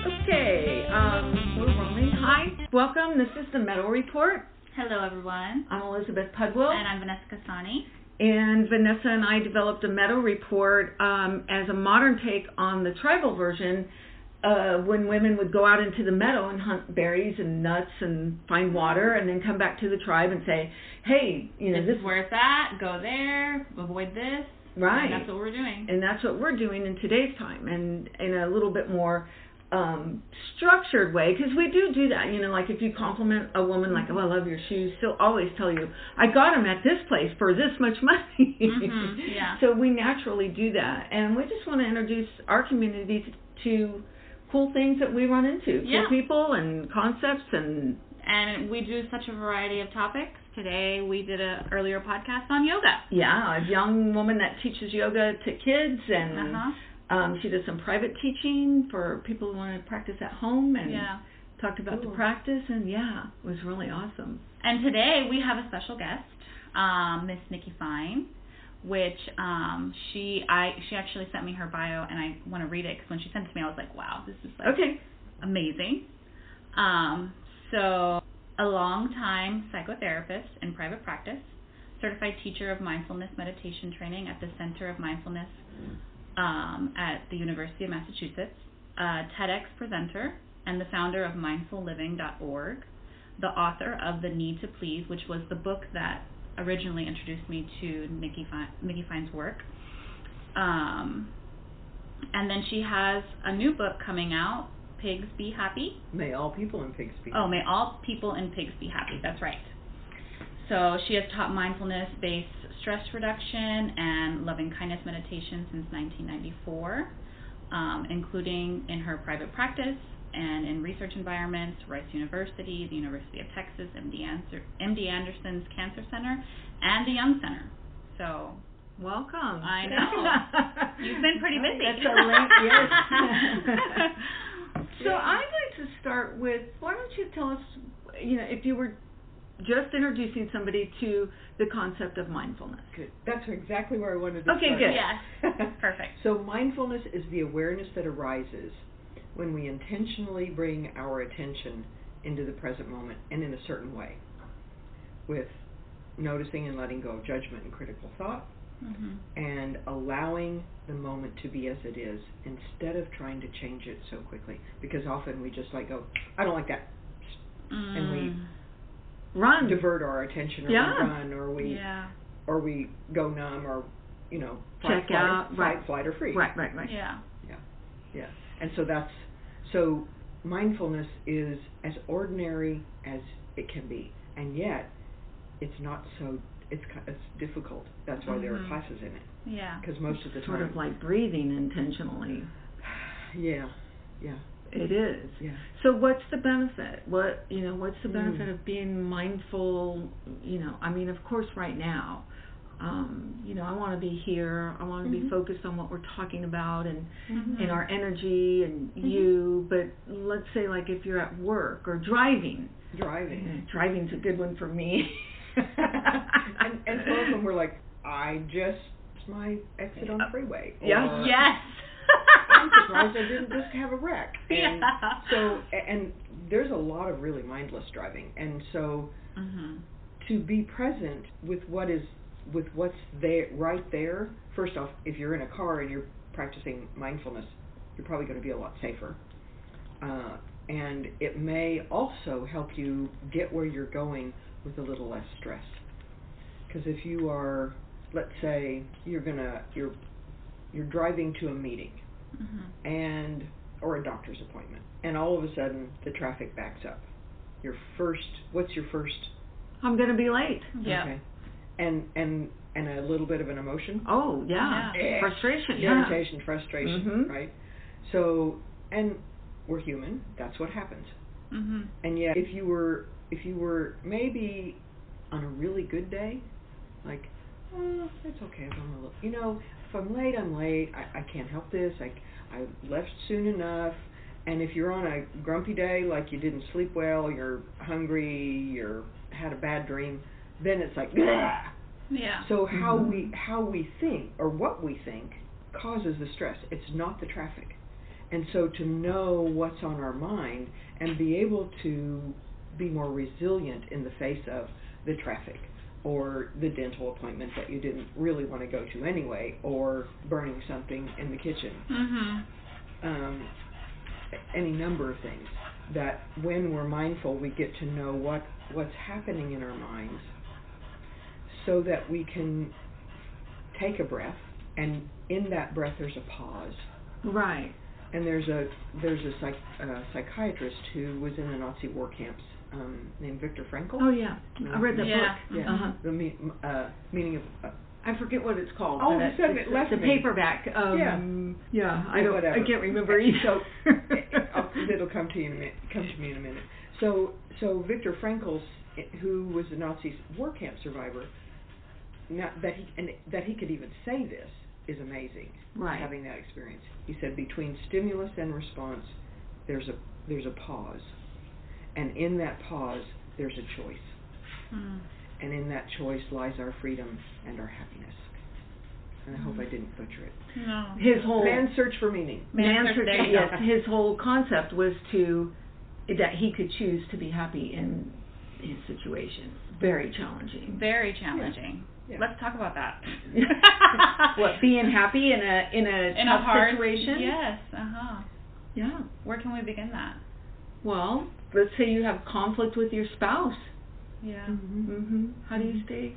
Okay, um, we're rolling. Hi, welcome. This is the Meadow Report. Hello, everyone. I'm Elizabeth Pudwell. And I'm Vanessa Casani. And Vanessa and I developed a Meadow Report um, as a modern take on the tribal version uh, when women would go out into the meadow and hunt berries and nuts and find water and then come back to the tribe and say, hey, you know, this, this is where it's at, go there, avoid this. Right. And that's what we're doing. And that's what we're doing in today's time and in a little bit more um structured way because we do do that you know like if you compliment a woman like oh i love your shoes she'll always tell you i got them at this place for this much money mm-hmm. yeah. so we naturally do that and we just want to introduce our community to cool things that we run into yeah. cool people and concepts and and we do such a variety of topics today we did a earlier podcast on yoga yeah a young woman that teaches yoga to kids and uh-huh um, she did some private teaching for people who want to practice at home and yeah. talked about the practice and yeah, it was really awesome. And today we have a special guest, um, Miss Nikki Fine, which um, she I she actually sent me her bio and I want to read it because when she sent it to me I was like, wow, this is like okay amazing. Um, so a long time psychotherapist in private practice, certified teacher of mindfulness meditation training at the Center of Mindfulness um, at the University of Massachusetts, a TEDx presenter, and the founder of mindfulliving.org, the author of The Need to Please, which was the book that originally introduced me to Nikki, Nikki Fine's work. Um, and then she has a new book coming out, Pigs Be Happy. May all people in pigs be happy. Oh, may all people in pigs be happy. That's right. So she has taught mindfulness based stress reduction and loving kindness meditation since 1994, um, including in her private practice and in research environments, Rice University, the University of Texas, MD, Answer, MD Anderson's Cancer Center, and the Jung Center. So Welcome. I know. You've been pretty busy. That's a link, yes. so I'd like to start with why don't you tell us, you know, if you were just introducing somebody to the concept of mindfulness. Good. That's exactly where I wanted to okay, start. good. Yes. Perfect. so mindfulness is the awareness that arises when we intentionally bring our attention into the present moment and in a certain way with noticing and letting go of judgment and critical thought mm-hmm. and allowing the moment to be as it is instead of trying to change it so quickly because often we just like go I don't like that mm. and we Mm run, divert our attention, or yeah. we run, or we yeah. or we go numb, or you know, check flight, out, fight, right. flight or freeze. Right, right, right. Yeah. Yeah, yeah. And so that's so mindfulness is as ordinary as it can be, and yet it's not so. It's it's difficult. That's why mm-hmm. there are classes in it. Yeah. Because most of the sort time, of like breathing intentionally. yeah, yeah. It is. Yeah. So what's the benefit? What you know? What's the benefit mm. of being mindful? You know, I mean, of course, right now, um, you know, I want to be here. I want to mm-hmm. be focused on what we're talking about and mm-hmm. and our energy and mm-hmm. you. But let's say, like, if you're at work or driving. Driving. Driving's a good one for me. and and some of them were like, I just my exit on the freeway. Yeah. yes. I'm surprised I didn't just have a wreck. And yeah. so, and there's a lot of really mindless driving, and so mm-hmm. to be present with what is with what's there right there. First off, if you're in a car and you're practicing mindfulness, you're probably going to be a lot safer. Uh, and it may also help you get where you're going with a little less stress. Because if you are, let's say, you're gonna you're you're driving to a meeting mm-hmm. and or a doctor's appointment and all of a sudden the traffic backs up. Your first what's your first? I'm going to be late. Yeah. Okay. And and and a little bit of an emotion? Oh yeah, yeah. frustration irritation frustration mm-hmm. right? So and we're human. That's what happens. Mm-hmm. and yet if you were if you were maybe on a really good day like oh it's okay if i'm a little you know if I'm late, I'm late. I, I can't help this. I, I left soon enough. And if you're on a grumpy day, like you didn't sleep well, you're hungry, you're had a bad dream, then it's like, Bleh! yeah. So how mm-hmm. we how we think or what we think causes the stress. It's not the traffic. And so to know what's on our mind and be able to be more resilient in the face of the traffic or the dental appointment that you didn't really want to go to anyway or burning something in the kitchen. Mhm. Um, any number of things that when we're mindful we get to know what what's happening in our minds so that we can take a breath and in that breath there's a pause Right. and there's a there's a psych, uh, psychiatrist who was in the Nazi war camps um, named Viktor Frankl. Oh yeah, I read that Yeah. book. Yeah. Uh-huh. The me, uh, meaning of uh, I forget what it's called. Oh, you said it's it left the me. paperback. Um, yeah. I don't. whatever. I can't remember either. So it'll come to you in a minute, come to me in a minute. So so Viktor Frankl, who was a Nazi war camp survivor, not that he and that he could even say this is amazing. Right. Having that experience, he said between stimulus and response, there's a there's a pause, and in that pause there's a choice, Mm. and in that choice lies our freedom and our happiness. And I hope I didn't butcher it. No. his whole Man's search for meaning. Man Man's search- search- there yes, his whole concept was to that he could choose to be happy in his situation. Very challenging. Very challenging. Yeah. Let's talk about that. what being happy in a in a In tough a hard situation? Yes. Uh huh. Yeah. Where can we begin that? Well, let's say you have conflict with your spouse. Yeah. hmm mhm How do you stay?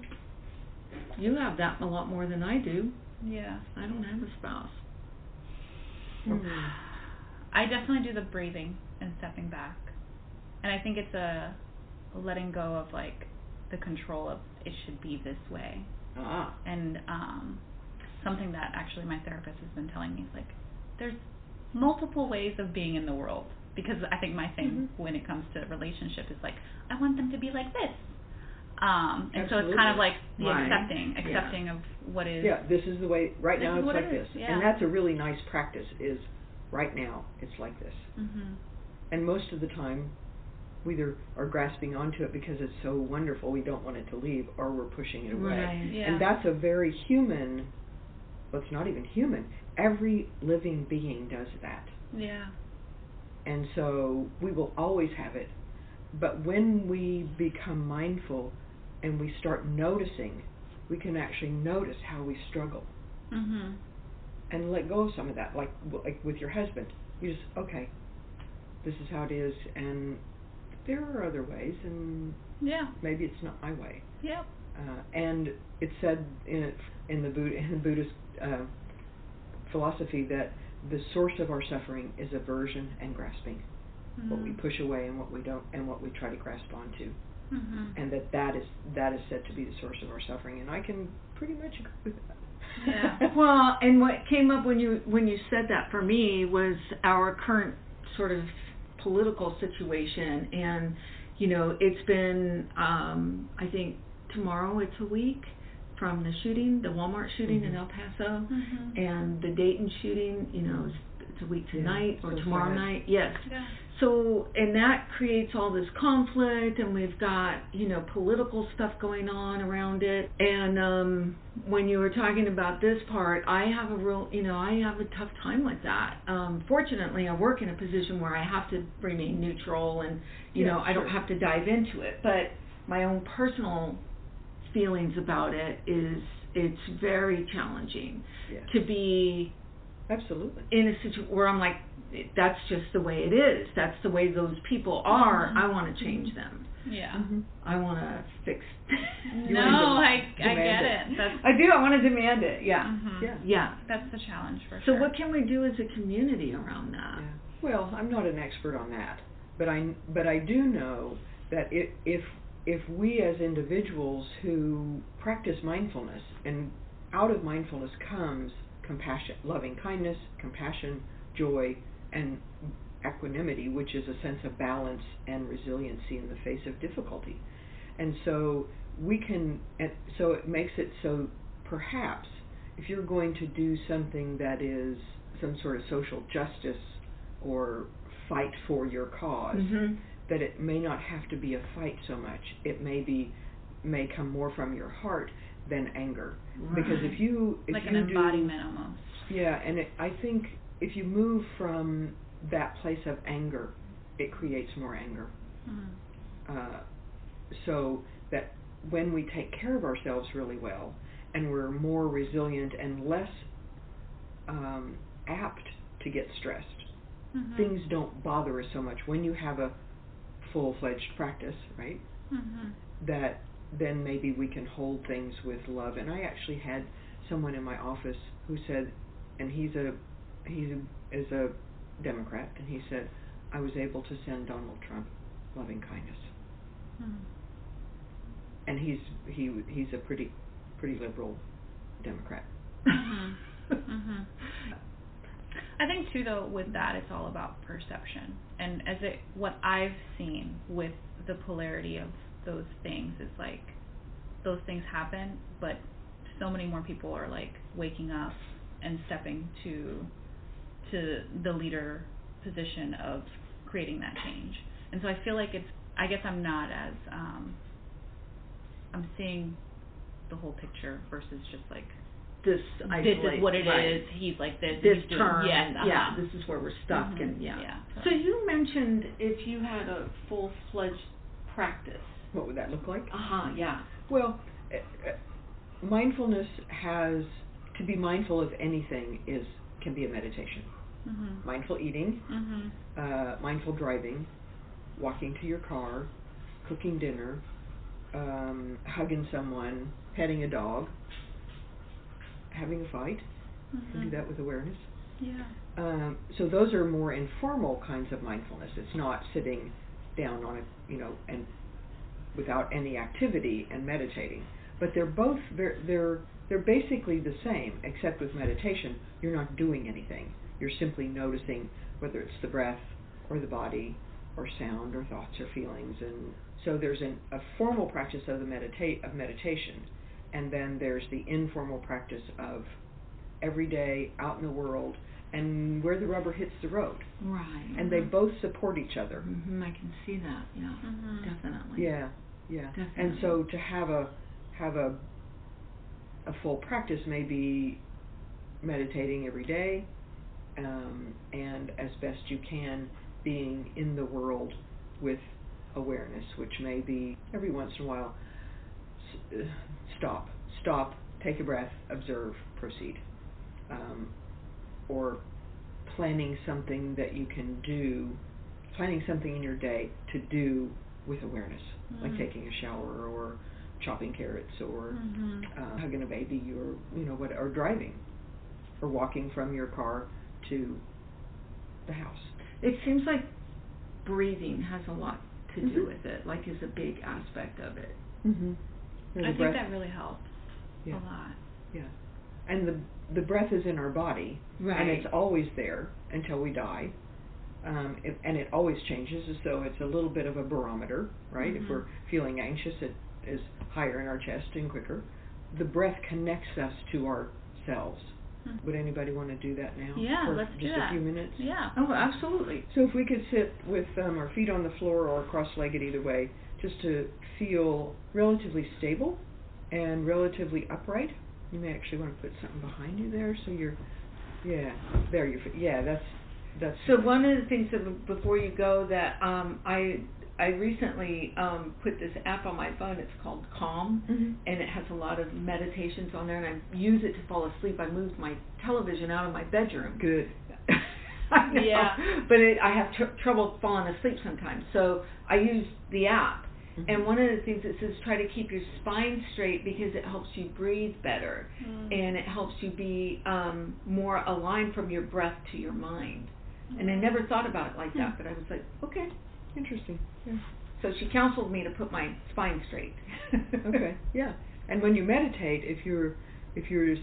You have that a lot more than I do. Yeah. I don't have a spouse. Mm. I definitely do the breathing and stepping back. And I think it's a letting go of like the control of it should be this way. Ah. And um something that actually my therapist has been telling me is like there's multiple ways of being in the world because I think my thing when it comes to relationship is like I want them to be like this. Um and so it's kind of like the Right. accepting, Yeah. accepting of what is Yeah, this is the way. Right now, it's like it this, yeah. and that's a really nice practice. Is right now, it's like this, Mhm. and most of the time, we either are grasping onto it because it's so wonderful we don't want it to leave, or we're pushing it away. Right. Yeah. And that's a very human. Well, it's not even human. Every living being does that, Yeah. And so we will always have it. But when we become mindful and we start noticing, we can actually notice how we struggle. Mhm. and let go of some of that like like with your husband you just okay this is how it is and there are other ways and Yeah. maybe it's not my way Yep. uh, and it's said in in the Buddha, in Buddhist uh, philosophy that the source of our suffering is aversion and grasping what we Mhm. push away and what we don't and what we try to grasp onto Mhm. and that that is that is said to be the source of our suffering and I can pretty much agree with that Yeah. Well, and what came up when you when you said that for me was our current sort of political situation, and you know it's been um, I think tomorrow it's a week from the shooting, the Walmart shooting in Mhm. El Paso, Mhm. and the Dayton shooting. You know, it's, it's a week Yeah, tonight or so tomorrow sad. night. Yes. Yeah. So, and that creates all this conflict, and we've got, you know, political stuff going on around it. And um, when you were talking about this part, I have a real, you know, I have a tough time with that. Um, fortunately, I work in a position where I have to remain neutral and, you Yeah, know, I don't have to dive into it. But my own personal feelings about it is it's very challenging yeah to be absolutely in a situation where I'm like, that's just the way it is. That's the way those people are. Mhm. I want to change them. Yeah. I want to fix. You No, wanna I I get it. it. That's I do. I want to demand it. Yeah. mhm. yeah Yeah. That's the challenge for So sure. So what can we do as a community around that? Yeah. Well, I'm not an expert on that, but I but I do know that if if if we as individuals who practice mindfulness and out of mindfulness comes compassion, loving kindness, compassion, joy, and equanimity, which is a sense of balance and resiliency in the face of difficulty. And so we can, so it makes it so perhaps if you're going to do something that is some sort of social justice or fight for your because Mhm. That it may not have to be a fight so much. It may be may come more from your heart than anger. Right. Because if you if like you an do, embodiment almost. yeah, and it, I think if you move from that place of anger, it creates more anger. Mhm. Uh, so that when we take care of ourselves really well and we're more resilient and less um, apt to get stressed, Mhm. things don't bother us so much when you have a full fledged practice, right? Mhm. That then maybe we can hold things with love. And I actually had someone in my office who said, and he's a he is a Democrat, and he said, I was able to send Donald Trump loving kindness. Mhm. and he's he he's a pretty pretty liberal Democrat. Mhm. I think too though with that it's all about perception. And as it what I've seen with the polarity of those things is like those things happen but so many more people are like waking up and stepping to to the leader position of creating that change. And so I feel like it's I guess I'm not as um I'm seeing the whole picture versus just like this this is what it is. right. He's like this. This he's doing, term, Yes. Uh-huh. yeah, this is where we're stuck, Mhm, and yeah. yeah, So so- you mentioned if you had a full fledged practice. What would that look like? Uh huh. Yeah. Well, uh, uh, mindfulness has to be mindful of anything is can be a meditation. Mhm. Mindful eating, Mhm. uh, mindful driving, walking to your car, cooking dinner, um, hugging someone, petting a dog, having a fight. You can do that with awareness. Yeah. Um, so those are more informal kinds of mindfulness. It's not sitting down on a you know and without any activity and meditating. But they're both ver- they're they're basically the same, except with meditation you're not doing anything. You're simply noticing whether it's the breath or the body or sound or thoughts or feelings. And so there's an, a formal practice of the meditate of meditation, and then there's the informal practice of every day out in the world and where the rubber hits the road. Right. And they both support each other. Mm-hmm, I can see that. Yeah. Mhm. Definitely. Yeah, yeah. Definitely. And so to have a have a a full practice may be meditating every day, um, and as best you can being in the world with awareness, which may be every once in a while uh, stop, stop, take a breath, observe, proceed, um, or planning something that you can do, planning something in your day to do with awareness, like Mhm. taking a shower or chopping carrots or Mhm. uh, hugging a baby or you know what or driving or walking from your car to the house. It seems like breathing has a lot to do Mhm. with it. Like, is a big aspect of it. Mm-hmm. I think that really helps yeah, a lot. yeah. And the the breath is in our body, right. and it's always there until we die. Um, it, and it always changes, so it's a little bit of a barometer, right? If Mhm. we're feeling anxious, it is higher in our chest and quicker. The breath connects us to ourselves. Mhm. Would anybody want to do that now? Yeah, for let's do that. just a few minutes. Yeah. Oh, absolutely. So if we could sit with um, our feet on the floor or cross-legged either way, just to feel relatively stable and relatively upright. You may actually want to put something behind you there, so you're, yeah, there you, yeah, that's that's. So one of the things that before you go that um, I I recently um, put this app on my phone. It's called Calm, Mhm. and it has a lot of meditations on there. And I use it to fall asleep. I moved my television out of my bedroom. Good. I know, Yeah. But it, I have tr- trouble falling asleep sometimes, so I use the app. Mhm. And one of the things it says try to keep your spine straight because it helps you breathe better, Mm. and it helps you be um, more aligned from your breath to your mind. And I never thought about it like that, Hmm. but I was like, okay. Interesting. Yeah. So she counseled me to put my spine straight. Okay. Yeah. And when you meditate, if you're, if you're,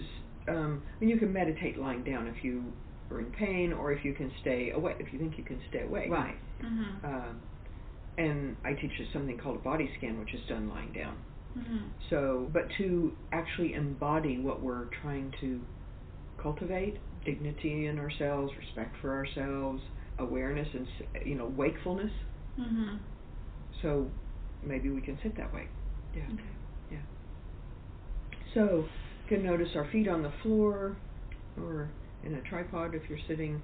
um, I mean, you can meditate lying down if you are in pain, or if you can stay awake, if you think you can stay awake. Right. Mhm. Um, and I teach something called a body scan, which is done lying down. Mhm. So, but to actually embody what we're trying to cultivate, dignity in ourselves, respect for ourselves, awareness and, you know, wakefulness. Mhm. So maybe we can sit that way. Yeah. Okay. So, you can notice our feet on the floor or in a tripod if you're sitting.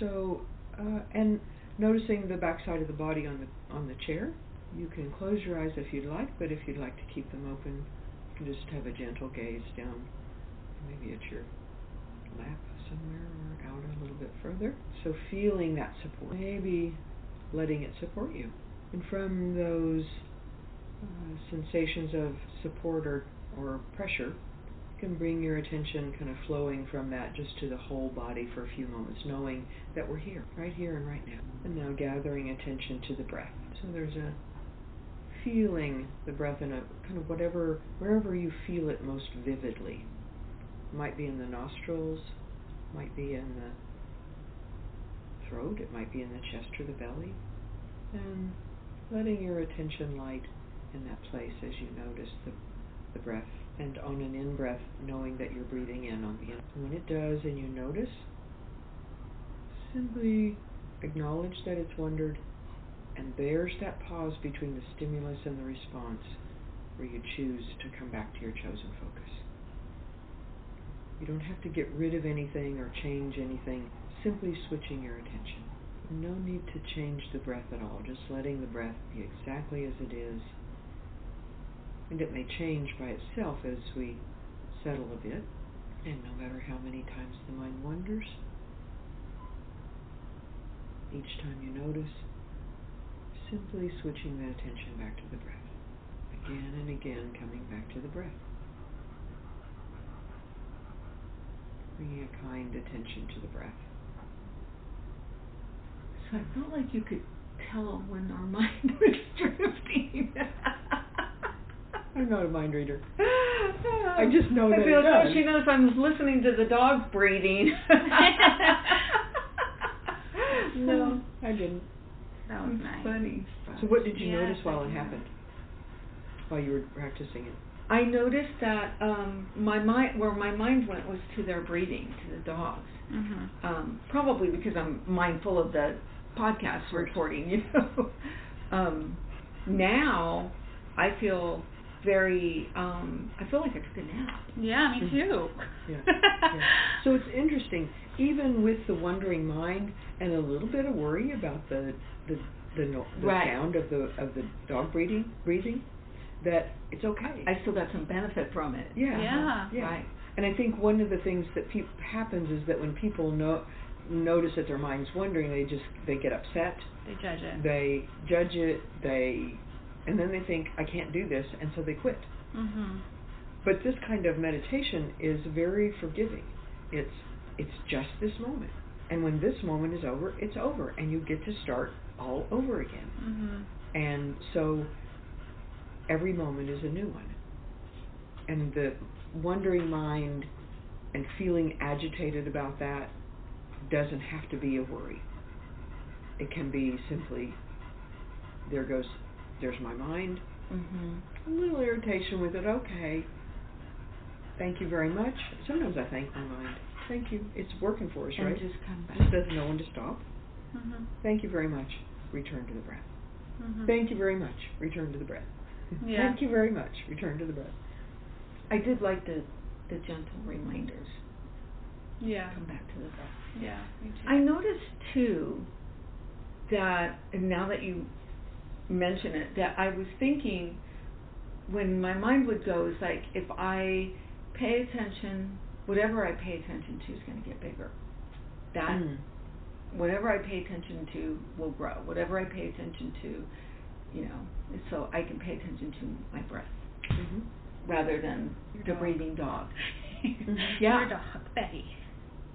So, uh, and noticing the backside of the body on the on the chair. You can close your eyes if you'd like, but if you'd like to keep them open, you can just have a gentle gaze down, maybe at your lap somewhere or out a little bit further. So feeling that support, maybe letting it support you. And from those uh, sensations of support or, or pressure, can bring your attention kind of flowing from that just to the whole body for a few moments, knowing that we're here, right here and right now. And now gathering attention to the breath. So there's a feeling the breath in a kind of whatever, wherever you feel it most vividly. Might be in the nostrils, might be in the throat, it might be in the chest or the belly. And letting your attention light in that place as you notice the, the breath. And on an in breath, knowing that you're breathing in on the in. When it does and you notice, simply acknowledge that it's wandered and there's that pause between the stimulus and the response where you choose to come back to your chosen focus. You don't have to get rid of anything or change anything, simply switching your attention. No need to change the breath at all, just letting the breath be exactly as it is. And it may change by itself as we settle a bit, and no matter how many times the mind wanders, each time you notice, simply switching the attention back to the breath. Again and again coming back to the breath. Bringing a kind attention to the breath. So I felt like you could tell when our mind was drifting. I'm not a mind reader. I just know I that feel it does. she knows I'm listening to the dogs breathing. No, I didn't. That was nice. funny. So what did you Yes, notice while it happened? While you were practicing it? I noticed that um my mind where my mind went was to their breathing, to the dogs. Mhm. Um probably because I'm mindful of the podcast recording, you know. um now I feel very um I feel like I took a nap. Yeah, me Mhm. too. Yeah, yeah. So it's interesting, even with the wondering mind and a little bit of worry about the the the, no, the Right. sound of the of the dog breathing breathing, that it's okay. I still got some benefit from it. yeah, Yeah. yeah. Right. And I think one of the things that peop happens is that when people know notice that their mind's wandering, they just they get upset, they judge it. they judge it, they and then they think I can't do this, and so they quit. Mhm. But this kind of meditation is very forgiving. It's it's just this moment. And when this moment is over, it's over and you get to start all over again. Mhm. And so every moment is a new one. And the wondering mind and feeling agitated about that doesn't have to be a worry. It can be simply there goes there's my mind, Mhm. a little irritation with it. Okay. Thank you very much. Sometimes I thank my mind. Thank you. It's working for us, And right? just come back. Just doesn't know when to stop. Mhm. Thank you very much. Return to the breath. Mhm. Thank you very much. Return to the breath. Yeah. Thank you very much. Return to the breath. I did like the the gentle reminders. Yeah. Come back to the breath. Yeah. I noticed too that and now that you mention it, that I was thinking when my mind would go is like if I pay attention, whatever I pay attention to is going to get bigger. That Mm. whatever I pay attention to will grow. Whatever I pay attention to, you know, so I can pay attention to my breath Mhm. rather than Your the dog. breathing dog. Mhm. Yeah Your dog, Betty.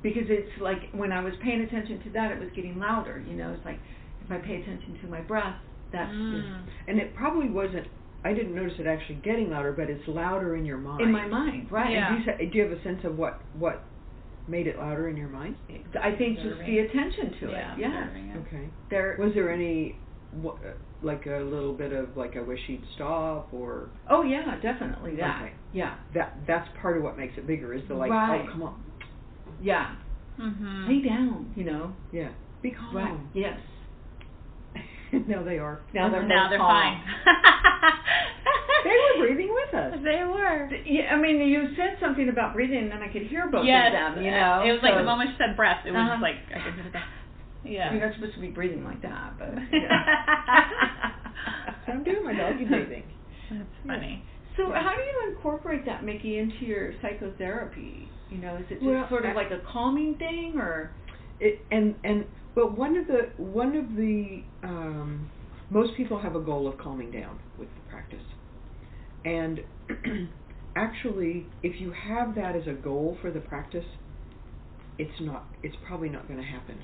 because it's like when I was paying attention to that, it was getting louder. You know, it's like if I pay attention to my breath, that's Mm. And it probably wasn't. I didn't notice it actually getting louder, but it's louder in your mind. in my mind, right? Yeah. And do you, do you have a sense of what what made it louder in your mind? I think just the attention to Yeah, it. Yeah. Okay. there. Was there any, wha- uh, like a little bit of like I wish he'd stop, or Oh yeah, definitely that. Okay. Yeah, that? That's part of what makes it bigger. Is the like, Right. oh come on, yeah. Mhm. Lay down. You know. yeah, be calm. Right. Yes. no, they are. Now they're now they're calm. fine. They were were breathing with us. They were. Yeah, I mean, you said something about breathing, and I could hear both yes, of them. You know, it was like the moment she said breath, it was Uh-huh. just like I could just yeah. You're not supposed to be breathing like that, but. So I'm doing my doggy breathing. That's funny. So how do you incorporate that, Mickey, into your psychotherapy? You know, is it just Well, sort of I- like a calming thing, or? It, and and but one of the one of the um, most people have a goal of calming down with the practice, and actually, if you have that as a goal for the practice, it's not. It's probably not going to happen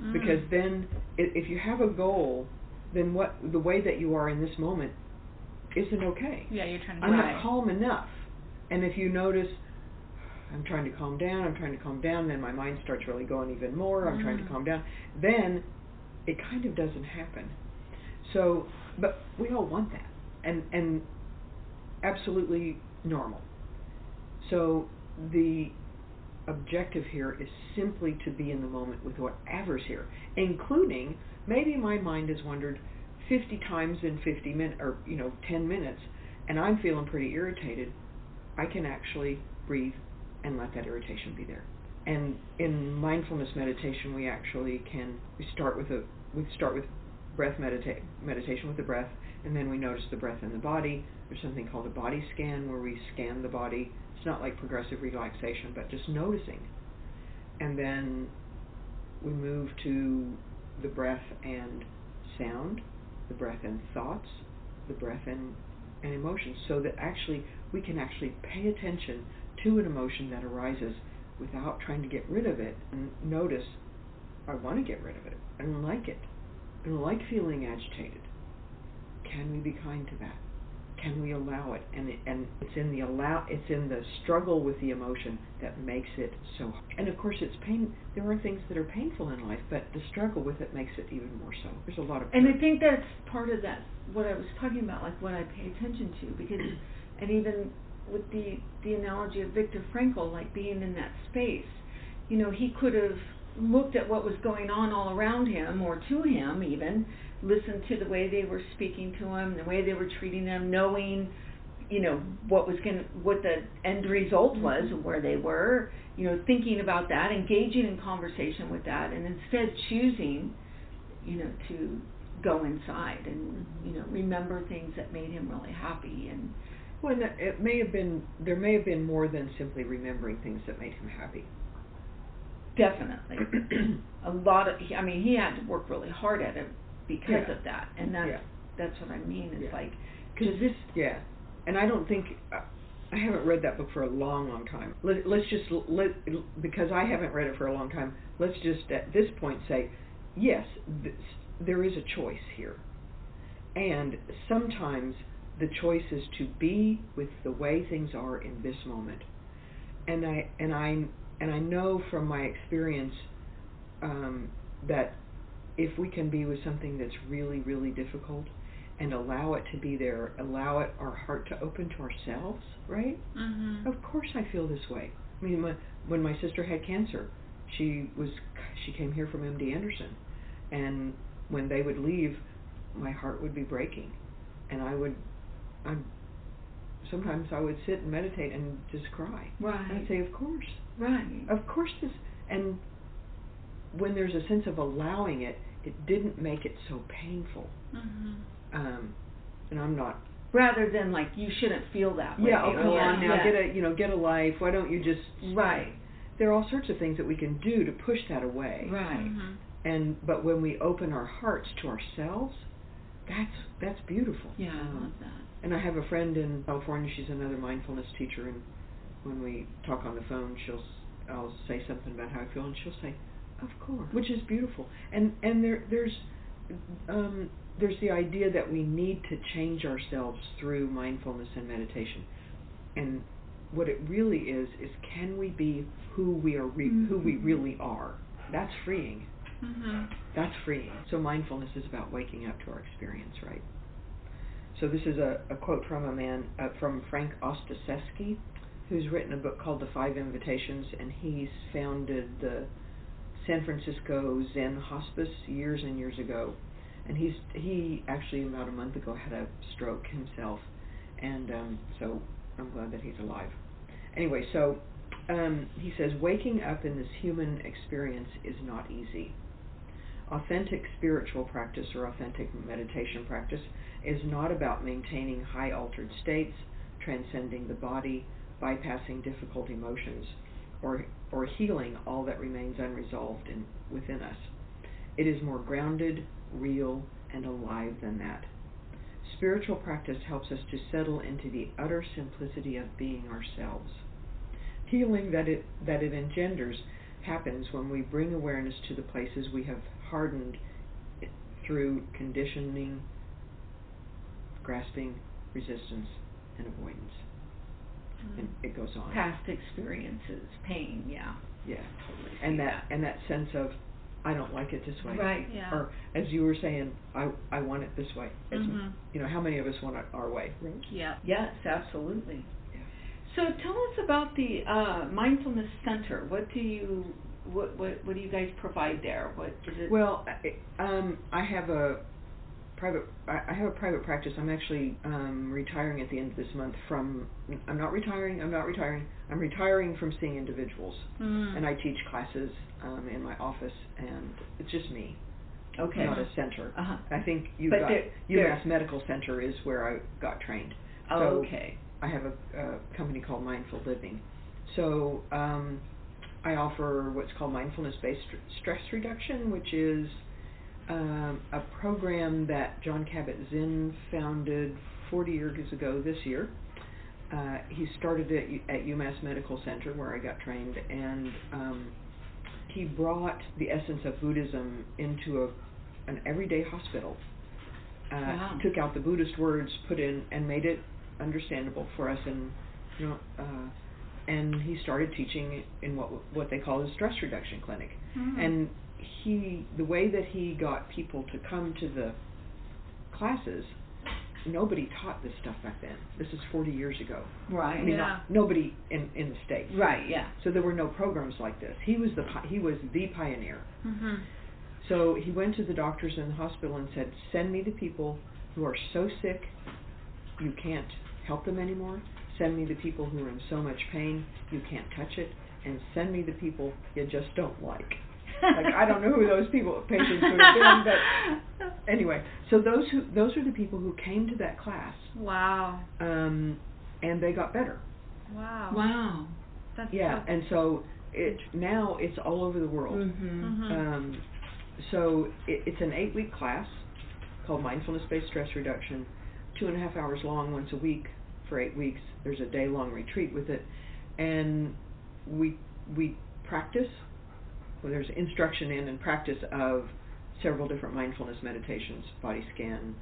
Mm. because then if you have a goal, then what the way that you are in this moment isn't okay. yeah, you're trying to I'm Right. not calm enough. And if you notice, I'm trying to calm down, I'm trying to calm down, then my mind starts really going even more, I'm trying to Mm. calm down, then it kind of doesn't happen. So, but we all want that. And, and absolutely normal. So the objective here is simply to be in the moment with whatever's here, including maybe my mind has wandered 50 times in 50 minutes, or you know, 10 minutes, and I'm feeling pretty irritated. I can actually breathe and let that irritation be there. And in mindfulness meditation, we actually can we start with a we start with breath medita- meditation with the breath, and then we notice the breath in the body. There's something called a body scan where we scan the body. It's not like progressive relaxation, but just noticing. And then we move to the breath and sound, the breath and thoughts, the breath and, and emotions, so that actually we can actually pay attention to an emotion that arises without trying to get rid of it and notice I want to get rid of it. I don't like it. I don't like feeling agitated. Can we be kind to that? Can we allow it? And it, and it's in the allow it's in the struggle with the emotion that makes it so. hard. And of course, it's pain. There are things that are painful in life, but the struggle with it makes it even more so. There's a lot of. And I think that's part of that, what I was talking about, like what I pay attention to, because, and even with the, the analogy of Viktor Frankl, like being in that space, you know, he could have looked at what was going on all around him, or to him even, listened to the way they were speaking to him, the way they were treating them, knowing, you know, what was going what the end result mm-hmm. was of where they were, you know, thinking about that, engaging in conversation with that, and instead choosing, you know, to go inside and you know remember things that made him really happy and Well, it may have been there may have been more than simply remembering things that made him happy. definitely a lot of I mean he had to work really hard at it because Yeah. of that and that's Yeah. that's what I mean it's Yeah. like Because this, yeah, and I don't think uh, I haven't read that book for a long, long time. Let, let's just let because I haven't read it for a long time. Let's just at this point say, yes, this, there is a choice here, and sometimes the choice is to be with the way things are in this moment. And I and I and I know from my experience um, that if we can be with something that's really, really difficult and allow it to be there, allow it our heart to open to ourselves, right? Mhm. Of course I feel this way. I mean, my, when my sister had cancer, she was she came here from MD Anderson, and when they would leave, my heart would be breaking, and I would, I, sometimes I would sit and meditate and just cry. And I'd say, of course, right of course this, and when there's a sense of allowing it, it didn't make it so painful. Mm-hmm. Um, and I'm not rather than like you shouldn't feel that way yeah, oh come or, on now, yeah. get a you know, get a life. Why don't you just right There are all sorts of things that we can do to push that away. right Mm-hmm. And but when we open our hearts to ourselves, that's that's beautiful. yeah I love that and I have a friend in California. She's another mindfulness teacher, and when we talk on the phone, she'll I'll say something about how I feel, and she'll say, "Of course," which is beautiful. And and there there's um, there's the idea that we need to change ourselves through mindfulness and meditation, and what it really is is can we be who we are re- who we Mhm. really are? That's freeing. Mhm. That's freeing. So mindfulness is about waking up to our experience, right? So this is a, a quote from a man uh, from Frank Ostaseski, who's written a book called The Five Invitations, and he's founded the San Francisco Zen Hospice years and years ago. And he's he actually about a month ago had a stroke himself, and um, so I'm glad that he's alive. Anyway, so um, he says waking up in this human experience is not easy. Authentic spiritual practice or authentic meditation practice is not about maintaining high altered states, transcending the body, bypassing difficult emotions, or, or healing all that remains unresolved in, within us. It is more grounded, real, and alive than that. Spiritual practice helps us to settle into the utter simplicity of being ourselves. Healing that it, that it engenders happens when we bring awareness to the places we have hardened through conditioning, grasping, resistance, and avoidance. And it goes on. Past experiences, pain, yeah. Yeah. Totally And see that and that sense of I don't like it this way. Right. Yeah. Or as you were saying, I I want it this way. It's, Mhm. You know, how many of us want it our way, right? Yeah. Yes, absolutely. Yeah. So tell us about the uh, mindfulness center. What do you what, what what do you guys provide there? What is it? Well, I- um, I have a private. I have a private practice. I'm actually um, retiring at the end of this month from. I'm not retiring. I'm not retiring. I'm retiring from seeing individuals, Mm. and I teach classes um, in my office, and it's just me, okay. not a center. Uh-huh. I think you But got there- there- UMass Medical Center is where I got trained. Oh, So okay. I have a, a company called Mindful Living. So um, I offer what's called mindfulness-based stress reduction, which is um, a program that Jon Kabat-Zinn founded 40 years ago this year. Uh, he started it at, at UMass Medical Center, where I got trained, and um, he brought the essence of Buddhism into a, an everyday hospital. Uh, Wow. Took out the Buddhist words, put in, and made it understandable for us, and you know, uh, and he started teaching in what what they call a stress reduction clinic. Mm. And he, the way that he got people to come to the classes, nobody taught this stuff back then. This is 40 years ago. I Right. mean, Yeah. not, nobody in in the states. Right. Yeah. So there were no programs like this. He was the he was the pioneer. Mm-hmm. So he went to the doctors in the hospital and said, "Send me the people who are so sick you can't help them anymore. Send me the people who are in so much pain you can't touch it, and send me the people you just don't like." like I don't know who those people patients would have been, but anyway, so those who those are the people who came to that class, Wow. um, and they got better. Wow. Wow. That's Yeah, so and so it now it's all over the world. Mm-hmm. Mhm. Um, so it, it's an eight week class called Mindfulness Based Stress Reduction, two and a half hours long once a week for eight weeks. There's a day long retreat with it, and we we practice. Well, there's instruction in and practice of several different mindfulness meditations, body scan,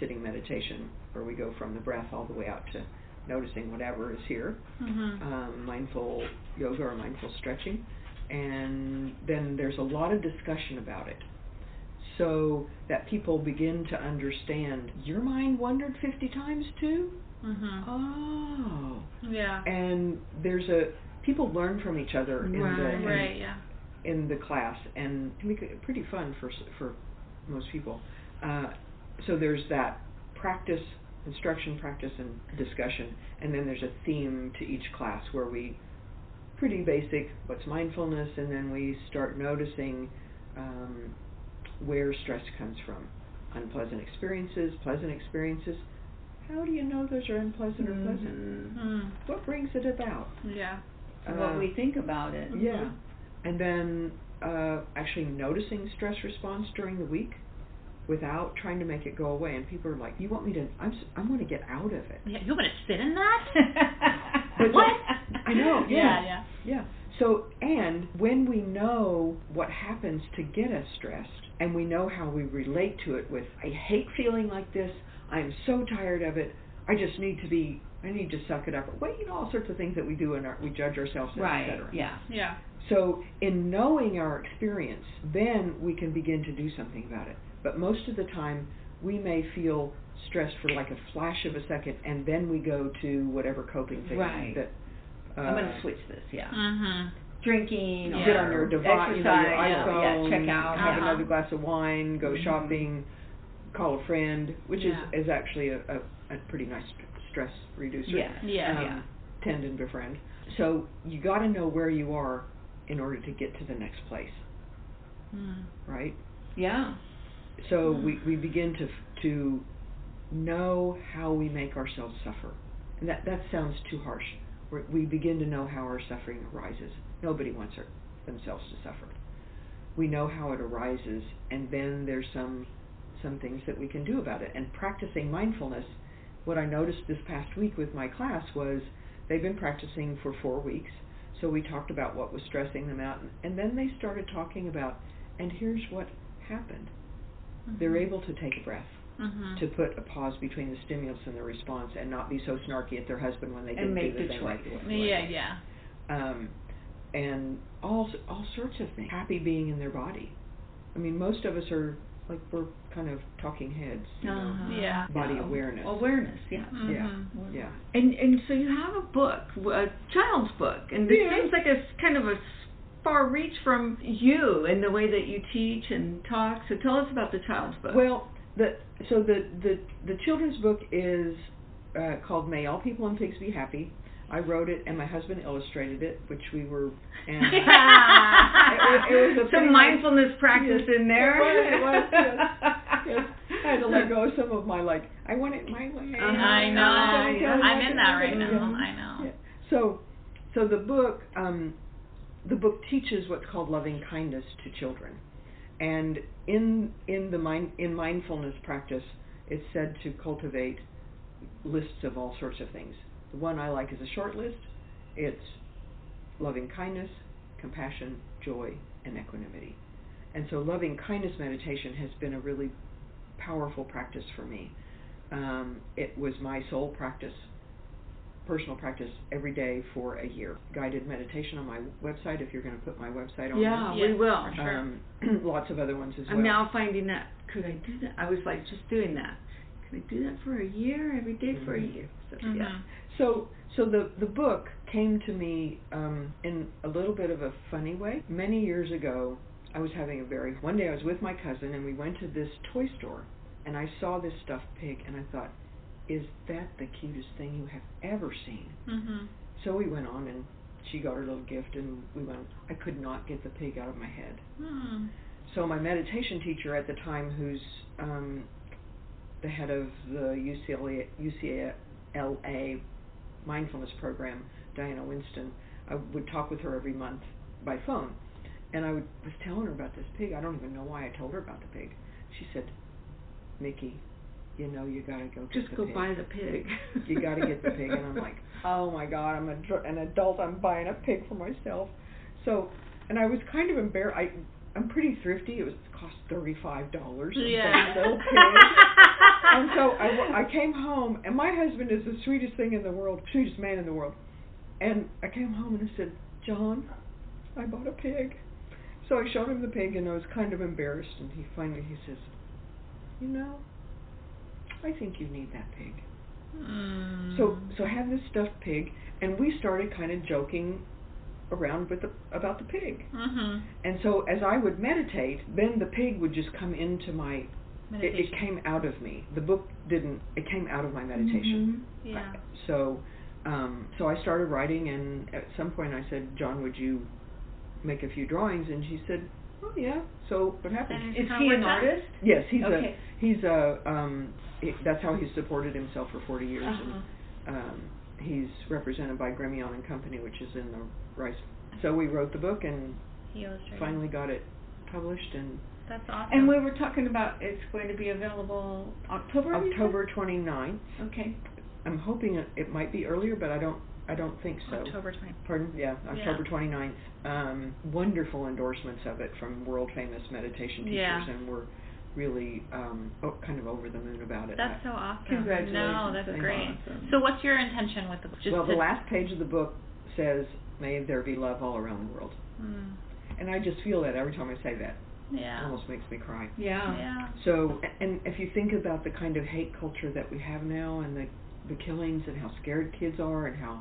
sitting meditation, where we go from the breath all the way out to noticing whatever is here Mhm. um, mindful yoga or mindful stretching, and then there's a lot of discussion about it. So that people begin to understand your mind wandered 50 times too? Mhm. Oh. Yeah. And there's a people learn from each other in the Right. in, Right. Yeah. in the class and can be pretty fun for for most people. Uh, so there's that practice, instruction, practice, and discussion, and then there's a theme to each class where we pretty basic what's mindfulness, and then we start noticing um, where stress comes from, unpleasant experiences, pleasant experiences. How do you know those are unpleasant or pleasant? Mm. What brings it about? Yeah. what Uh, we think about it. yeah. And then uh, actually noticing stress response during the week without trying to make it go away. And people are like, "You want me to? I'm s- I want to get out of it." Yeah. You want to sit in that? But what? I know, Yeah. yeah. Yeah. Yeah. So and when we know what happens to get us stressed, and we know how we relate to it with, I hate feeling like this. I'm so tired of it. I just need to be. I need to suck it up. Well, you know, all sorts of things that we do and our, we judge ourselves, et Right. cetera. Yeah. Yeah. So, in knowing our experience, then we can begin to do something about it. But most of the time, we may feel stressed for like a flash of a second, and then we go to whatever coping thing Right. that. Uh, I'm gonna switch this. Yeah. Mhm. Drinking. Yeah. Get or on your device, you know, your iPhone, Yeah. Check out. have Uh-huh. another glass of wine, go Mhm. shopping, call a friend, which Yeah. is is actually a, a, a pretty nice stress reducer. Yes. Yeah. um, yeah. Tend and befriend. So you got to know where you are in order to get to the next place, Mm. right? Yeah. So we, we begin to to know how we make ourselves suffer, and that that sounds too harsh. We're, we begin to know how our suffering arises. Nobody wants our, themselves to suffer. We know how it arises, and then there's some some things that we can do about it. And practicing mindfulness, what I noticed this past week with my class was they've been practicing for four weeks. So we talked about what was stressing them out, and, then they started talking about, and here's what happened they're Mhm. able to take a breath, Mhm. to put a pause between the stimulus and the response, and not be so snarky at their husband when they didn't do the the thing right. choice. Yeah, yeah. Um, and all all sorts of things. Happy being in their body. I mean, most of us are like we're kind of talking heads. You? Uh-huh. Yeah. Body Yeah. awareness. Awareness, yeah. Mhm. Yeah. And and so you have a book, a child's book, and it Yeah. seems like a s- kind of a far reach from you in the way that you teach and talk. So tell us about the child's book. Well, the so the the the children's book is uh, called "May All People and Pigs Be Happy." I wrote it, and my husband illustrated it, which we were. And it, was- it was a some mindfulness practice Yes, in there. It was, it was, yes. yes. I had to let go of some of my like. I want it my way. Uh-huh. I know. I know. I'm in that right Yeah. now. I know. Yeah. So, so the book, um, the book teaches what's called loving kindness to children, and in in the mind in mindfulness practice, it's said to cultivate lists of all sorts of things. The one I like is a short list. It's loving kindness, compassion, joy, and equanimity. And so, loving kindness meditation has been a really powerful practice for me. Um, it was my sole practice, personal practice every day for a year. Guided meditation on my website. If you're going to put my website on yeah, we will. there, sure. um, lots of other ones as well. I'm now finding that could I do that? I was like just doing that. Can I do that for a year, every day for a Mhm. year? So, Mhm. yeah. So, so the the book came to me um, in a little bit of a funny way. Many years ago, I was having a very one day I was with my cousin and we went to this toy store and I saw this stuffed pig and I thought, is that the cutest thing you have ever seen? Mhm. So we went on and she got her little gift and we went. I could not get the pig out of my head. Hmm. So my meditation teacher at the time, who's um, the head of the UCLA, UCLA mindfulness program, Diana Winston, I would talk with her every month by phone, and I would, was telling her about this pig. I don't even know why I told her about the pig. She said, "Micki, you know you gotta go get Just go pig. buy the pig. You gotta get the pig." And I'm like, "Oh my God, I'm a, dr- an adult. I'm buying a pig for myself." So, and I was kind of embarrassed. I I'm pretty thrifty. It was cost thirty five dollars. Yeah. And so I, I came home, and my husband is the sweetest thing in the world, sweetest man in the world. And I came home and I said, John, I bought a pig. So I showed him the pig, and I was kind of embarrassed. And he finally he says, you know, I think you need that pig. Mm. So so I had this stuffed pig, and we started kind of joking around with the, about the pig. Mhm. And so as I would meditate, then the pig would just come into my. It, it came out of me. The book didn't. It came out of my meditation. Yeah. So, um, so I started writing, and at some point I said, John, would you make a few drawings? And she said, Oh yeah. So what happened? Is he an artist? Yes, he's Okay. a he's a um, he, that's how he's supported himself for 40 years. Uh-huh. And, um, he's represented by Gremillion and Company, which is in the Rice. So we wrote the book and He finally got it published in That's awesome. And we were talking about it's going to be available October. October 29th. Okay. I'm hoping it, it might be earlier, but I don't I don't think so. October 20th. Pardon? Yeah, October 29th. Um, wonderful endorsements of it from world famous meditation teachers, Yeah. and we're really um, oh, kind of over the moon about it. That's so awesome. Congratulations. No, that's That's great. awesome. So what's your intention with the book? Just well, the last page of the book says, "May there be love all around the world," Mm, and I just feel that every time I say that. It yeah. almost makes me cry. Yeah. Yeah. So, and if you think about the kind of hate culture that we have now, and the the killings, and how scared kids are, and how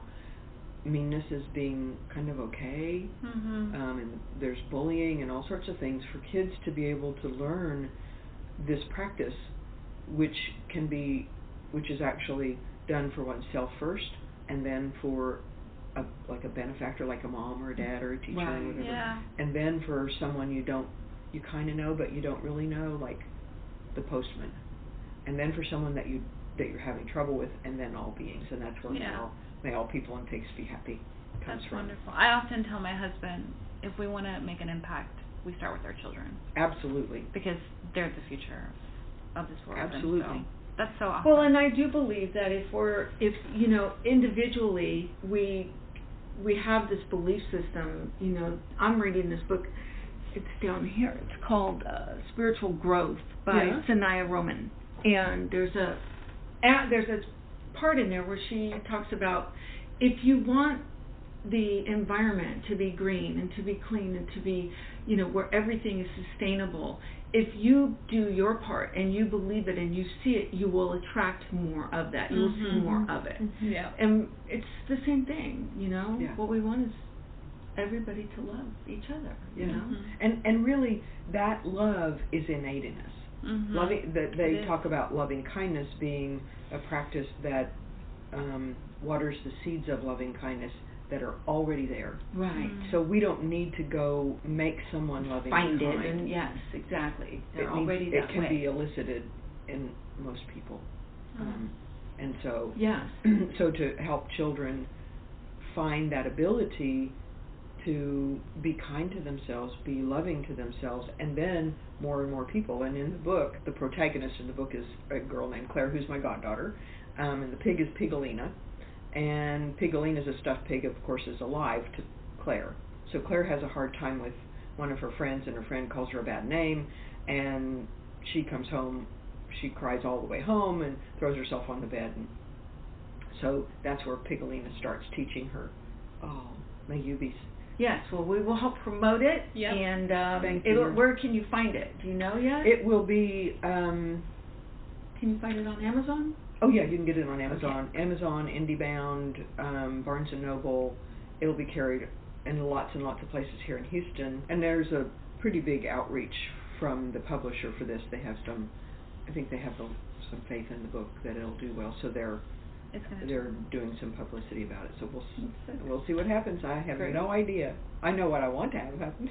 meanness is being kind of okay, Mhm. um, and there's bullying and all sorts of things for kids to be able to learn this practice, which can be, which is actually done for oneself first, and then for a like a benefactor, like a mom or a dad or a teacher Right. or whatever, Yeah. and then for someone you don't you kind of know but you don't really know, like the postman, and then for someone that you that you're having trouble with, and then all beings, and that's where may all may all people and pigs be happy comes That's from. wonderful. I often tell my husband if we want to make an impact, we start with our children Absolutely. because they're the future of this world. Absolutely. so that's so awesome. Well, and I do believe that if we're, if you know, individually we we have this belief system. You know, I'm reading this book. It's down here. It's called uh, Spiritual Growth by Yeah. Sanaya Roman, and there's a, a there's a part in there where she talks about if you want the environment to be green and to be clean and to be, you know, where everything is sustainable. If you do your part and you believe it and you see it, you will attract more of that. You will see more of it. yeah. And it's the same thing, you know. Yeah. What we want is everybody to love each other, you Yeah. know. Mhm. And and really, that love is innate in us. Mhm. Loving, that they talk about loving kindness being a practice that um, waters the seeds of loving kindness that are already there. Right. Mm. So we don't need to go make someone loving Find and it and yes, exactly. They're it needs- already it that can way. be elicited in most people. Mm. Um, and so yes. so to help children find that ability to be kind to themselves, be loving to themselves, and then more and more people. And in the book, the protagonist in the book is a girl named Claire, who's my goddaughter, um, and the pig is Pigolina, and Pigolina is a stuffed pig, of course, is alive to Claire. So Claire has a hard time with one of her friends, and her friend calls her a bad name, and she comes home, she cries all the way home, and throws herself on the bed, and so that's where Pigolina starts teaching her. Oh, may you be. Yes, well, we will help promote it, Yep. and um, it'll, where can you find it? Do you know yet? It will be. Um, can you find it on Amazon? Oh yeah, you can get it on Amazon, Amazon, IndieBound, um, Barnes and Noble. It'll be carried in lots and lots of places here in Houston, and there's a pretty big outreach from the publisher for this. They have some. I think they have the, some faith in the book that it'll do well, so they're It's they're doing some publicity about it. So we'll s- we'll see what happens. I have Great. no idea. I know what I want to have happen.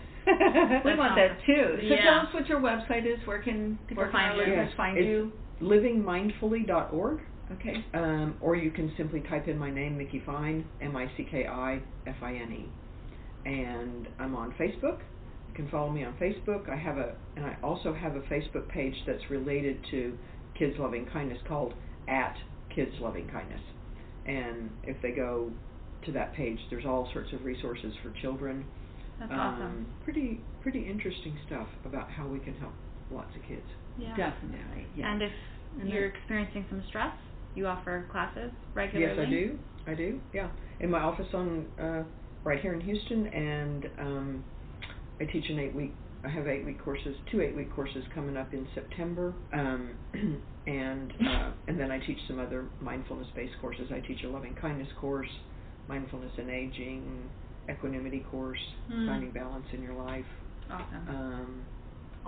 We want that too. So Yeah. tell us what your website is. Where can People where find you. listeners Yes, find it's- you? livingmindfully.org, Okay. um, or you can simply type in my name, Micki Fine, M I C K I F I N E, and I'm on Facebook. You can follow me on Facebook. I have a, and I also have a Facebook page that's related to Kids Loving Kindness called at Kids Loving Kindness, and if they go to that page, there's all sorts of resources for children. That's um, awesome. Pretty pretty interesting stuff about how we can help lots of kids. Yeah. Definitely. Yes. And if And you're experiencing some stress, you offer classes regularly. Yes, I do. I do. Yeah, in my office on uh, right here in Houston, and um, I teach an eight week. I have eight week courses, two eight week courses coming up in September, um, and uh, and then I teach some other mindfulness based courses. I teach a loving kindness course, mindfulness and aging, equanimity course, Hmm. finding balance in your life. Awesome. Um,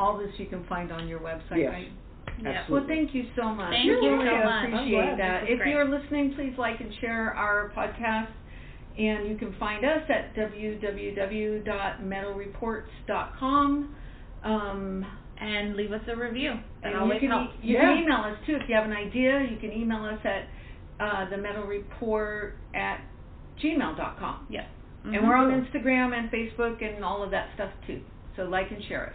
all this you can find on your website, Yes. right? Yep. absolutely. Well, thank you so much. Thank we you really so much. I'm appreciate glad. that. If great. you're listening, please like and share our podcast. And you can find us at www.metalreports.com. Um, And leave us a review. That and you can, helps. you Yeah. can email us too if you have an idea. You can email us at uh, the metal report at gmail.com. Yes. And Mhm. we're on Instagram and Facebook and all of that stuff too. So like and share us.